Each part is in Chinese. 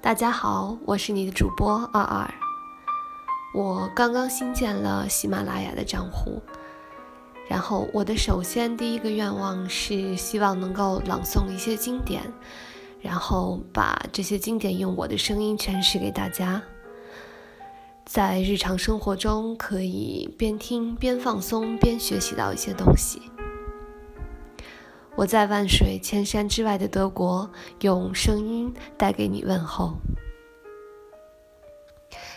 大家好，我是你的主播二二。我刚刚新建了喜马拉雅的账户，然后我的首先第一个愿望是希望能够朗诵一些经典，然后把这些经典用我的声音诠释给大家，在日常生活中可以边听边放松边学习到一些东西。我在万水千山之外的德国，用声音带给你问候。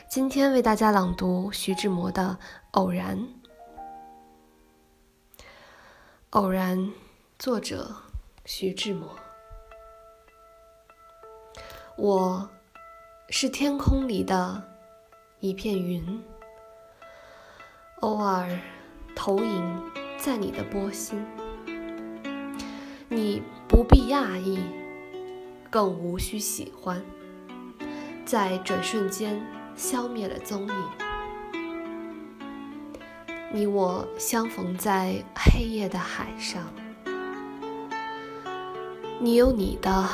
今天为大家朗读徐志摩的《偶然》。偶然，作者徐志摩。我是天空里的一片云，偶尔投影在你的波心。你不必讶异，更无需喜欢，在转瞬间消灭了踪影。你我相逢在黑夜的海上，你有你的，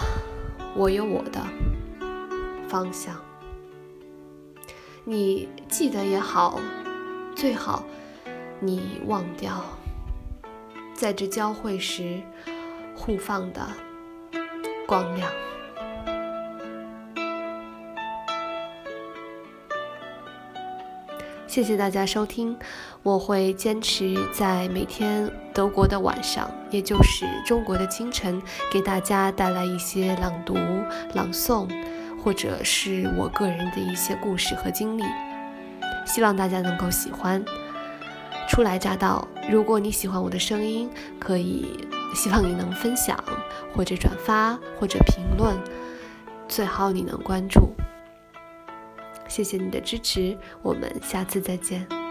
我有我的方向。你记得也好，最好你忘掉，在这交汇时。互放的光亮。谢谢大家收听，我会坚持在每天德国的晚上，也就是中国的清晨，给大家带来一些朗读、朗诵，或者是我个人的一些故事和经历，希望大家能够喜欢。初来乍到，如果你喜欢我的声音，可以。希望你能分享，或者转发，或者评论，最好你能关注。谢谢你的支持，我们下次再见。